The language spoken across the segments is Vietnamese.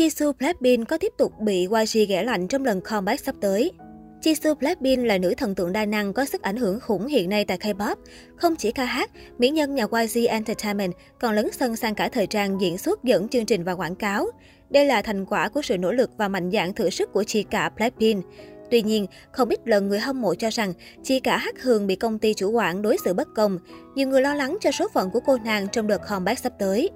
Jisoo Blackpink có tiếp tục bị YG ghẻ lạnh trong lần comeback sắp tới. Jisoo Blackpink là nữ thần tượng đa năng có sức ảnh hưởng khủng hiện nay tại K-pop. Không chỉ ca hát, mỹ nhân nhà YG Entertainment còn lấn sân sang cả thời trang diễn xuất dẫn chương trình và quảng cáo. Đây là thành quả của sự nỗ lực và mạnh dạn thử sức của chị cả Blackpink. Tuy nhiên, không ít lần người hâm mộ cho rằng chị cả Hát Hường bị công ty chủ quản đối xử bất công. Nhiều người lo lắng cho số phận của cô nàng trong đợt comeback sắp tới.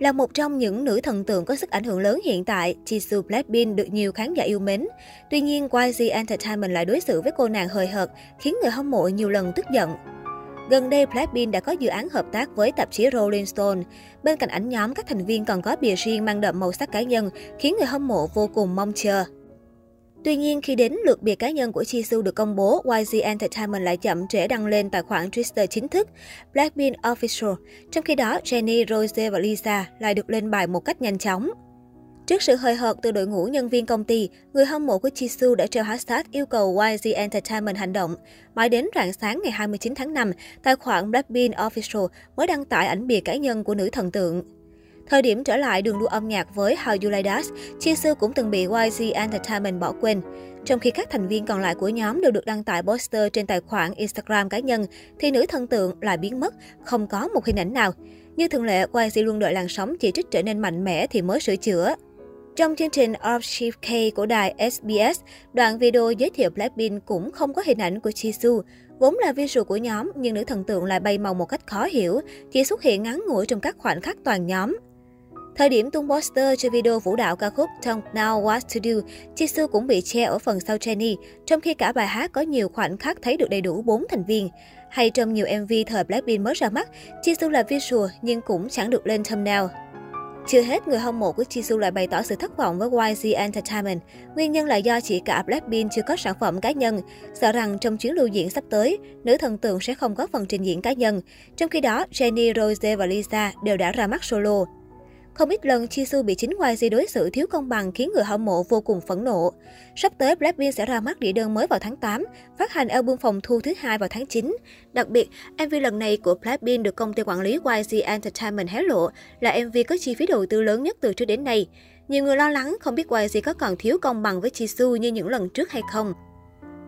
Là một trong những nữ thần tượng có sức ảnh hưởng lớn hiện tại, Jisoo Blackpink được nhiều khán giả yêu mến. Tuy nhiên, YG Entertainment lại đối xử với cô nàng hời hợt, khiến người hâm mộ nhiều lần tức giận. Gần đây, Blackpink đã có dự án hợp tác với tạp chí Rolling Stone. Bên cạnh ảnh nhóm, các thành viên còn có bìa riêng mang đậm màu sắc cá nhân, khiến người hâm mộ vô cùng mong chờ. Tuy nhiên, khi đến lượt bìa cá nhân của Jisoo được công bố, YG Entertainment lại chậm trễ đăng lên tài khoản Twitter chính thức Blackpink Official. Trong khi đó, Jennie, Rose và Lisa lại được lên bài một cách nhanh chóng. Trước sự hời hợt từ đội ngũ nhân viên công ty, người hâm mộ của Jisoo đã treo hashtag yêu cầu YG Entertainment hành động. Mãi đến rạng sáng ngày 29 tháng 5, tài khoản Blackpink Official mới đăng tải ảnh bìa cá nhân của nữ thần tượng. Thời điểm trở lại đường đua âm nhạc với How You Like That, Jisoo cũng từng bị YG Entertainment bỏ quên. Trong khi các thành viên còn lại của nhóm đều được đăng tải poster trên tài khoản Instagram cá nhân, thì nữ thần tượng lại biến mất, không có một hình ảnh nào. Như thường lệ, YG luôn đợi làn sóng chỉ trích trở nên mạnh mẽ thì mới sửa chữa. Trong chương trình Archive K của đài SBS, đoạn video giới thiệu Blackpink cũng không có hình ảnh của Jisoo. Vốn là visual của nhóm, nhưng nữ thần tượng lại bay màu một cách khó hiểu, chỉ xuất hiện ngắn ngủi trong các khoảnh khắc toàn nhóm. Thời điểm tung poster cho video vũ đạo ca khúc Don't Know What To Do, Jisoo cũng bị che ở phần sau Jennie, trong khi cả bài hát có nhiều khoảnh khắc thấy được đầy đủ 4 thành viên. Hay trong nhiều MV thời Blackpink mới ra mắt, Jisoo là visual nhưng cũng chẳng được lên thumbnail. Chưa hết, người hâm mộ của Jisoo lại bày tỏ sự thất vọng với YG Entertainment. Nguyên nhân là do chỉ cả Blackpink chưa có sản phẩm cá nhân, sợ rằng trong chuyến lưu diễn sắp tới, nữ thần tượng sẽ không có phần trình diễn cá nhân. Trong khi đó, Jennie, Rose và Lisa đều đã ra mắt solo. Không ít lần Jisoo bị chính YG đối xử thiếu công bằng khiến người hâm mộ vô cùng phẫn nộ. Sắp tới Blackpink sẽ ra mắt đĩa đơn mới vào tháng 8, phát hành album phòng thu thứ hai vào tháng 9. Đặc biệt, MV lần này của Blackpink được công ty quản lý YG Entertainment hé lộ là MV có chi phí đầu tư lớn nhất từ trước đến nay. Nhiều người lo lắng không biết YG có còn thiếu công bằng với Jisoo như những lần trước hay không.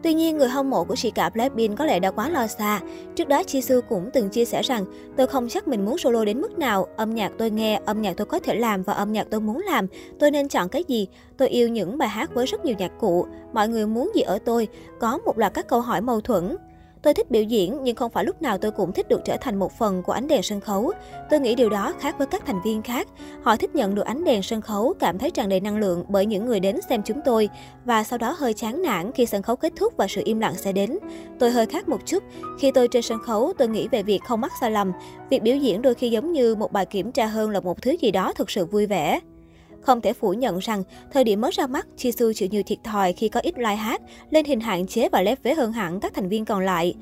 Tuy nhiên, người hâm mộ của chị cả Blackpink có lẽ đã quá lo xa. Trước đó, Jisoo cũng từng chia sẻ rằng, tôi không chắc mình muốn solo đến mức nào, âm nhạc tôi nghe, âm nhạc tôi có thể làm và âm nhạc tôi muốn làm, tôi nên chọn cái gì. Tôi yêu những bài hát với rất nhiều nhạc cụ, mọi người muốn gì ở tôi, có một loạt các câu hỏi mâu thuẫn. Tôi thích biểu diễn nhưng không phải lúc nào tôi cũng thích được trở thành một phần của ánh đèn sân khấu. Tôi nghĩ điều đó khác với các thành viên khác. Họ thích nhận được ánh đèn sân khấu, cảm thấy tràn đầy năng lượng bởi những người đến xem chúng tôi và sau đó hơi chán nản khi sân khấu kết thúc và sự im lặng sẽ đến. Tôi hơi khác một chút. Khi tôi trên sân khấu, tôi nghĩ về việc không mắc sai lầm. Việc biểu diễn đôi khi giống như một bài kiểm tra hơn là một thứ gì đó thực sự vui vẻ. Không thể phủ nhận rằng, thời điểm mới ra mắt, Jisoo chịu nhiều thiệt thòi khi có ít like hát, lên hình hạn chế và lép vế hơn hẳn các thành viên còn lại.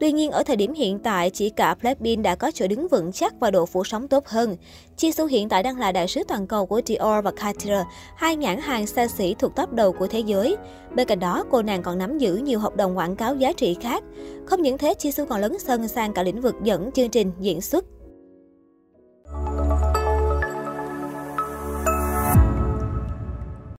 Tuy nhiên, ở thời điểm hiện tại, chỉ cả Blackpink đã có chỗ đứng vững chắc và độ phủ sóng tốt hơn. Jisoo hiện tại đang là đại sứ toàn cầu của Dior và Cartier, hai nhãn hàng xa xỉ thuộc top đầu của thế giới. Bên cạnh đó, cô nàng còn nắm giữ nhiều hợp đồng quảng cáo giá trị khác. Không những thế, Jisoo còn lấn sân sang cả lĩnh vực dẫn chương trình, diễn xuất,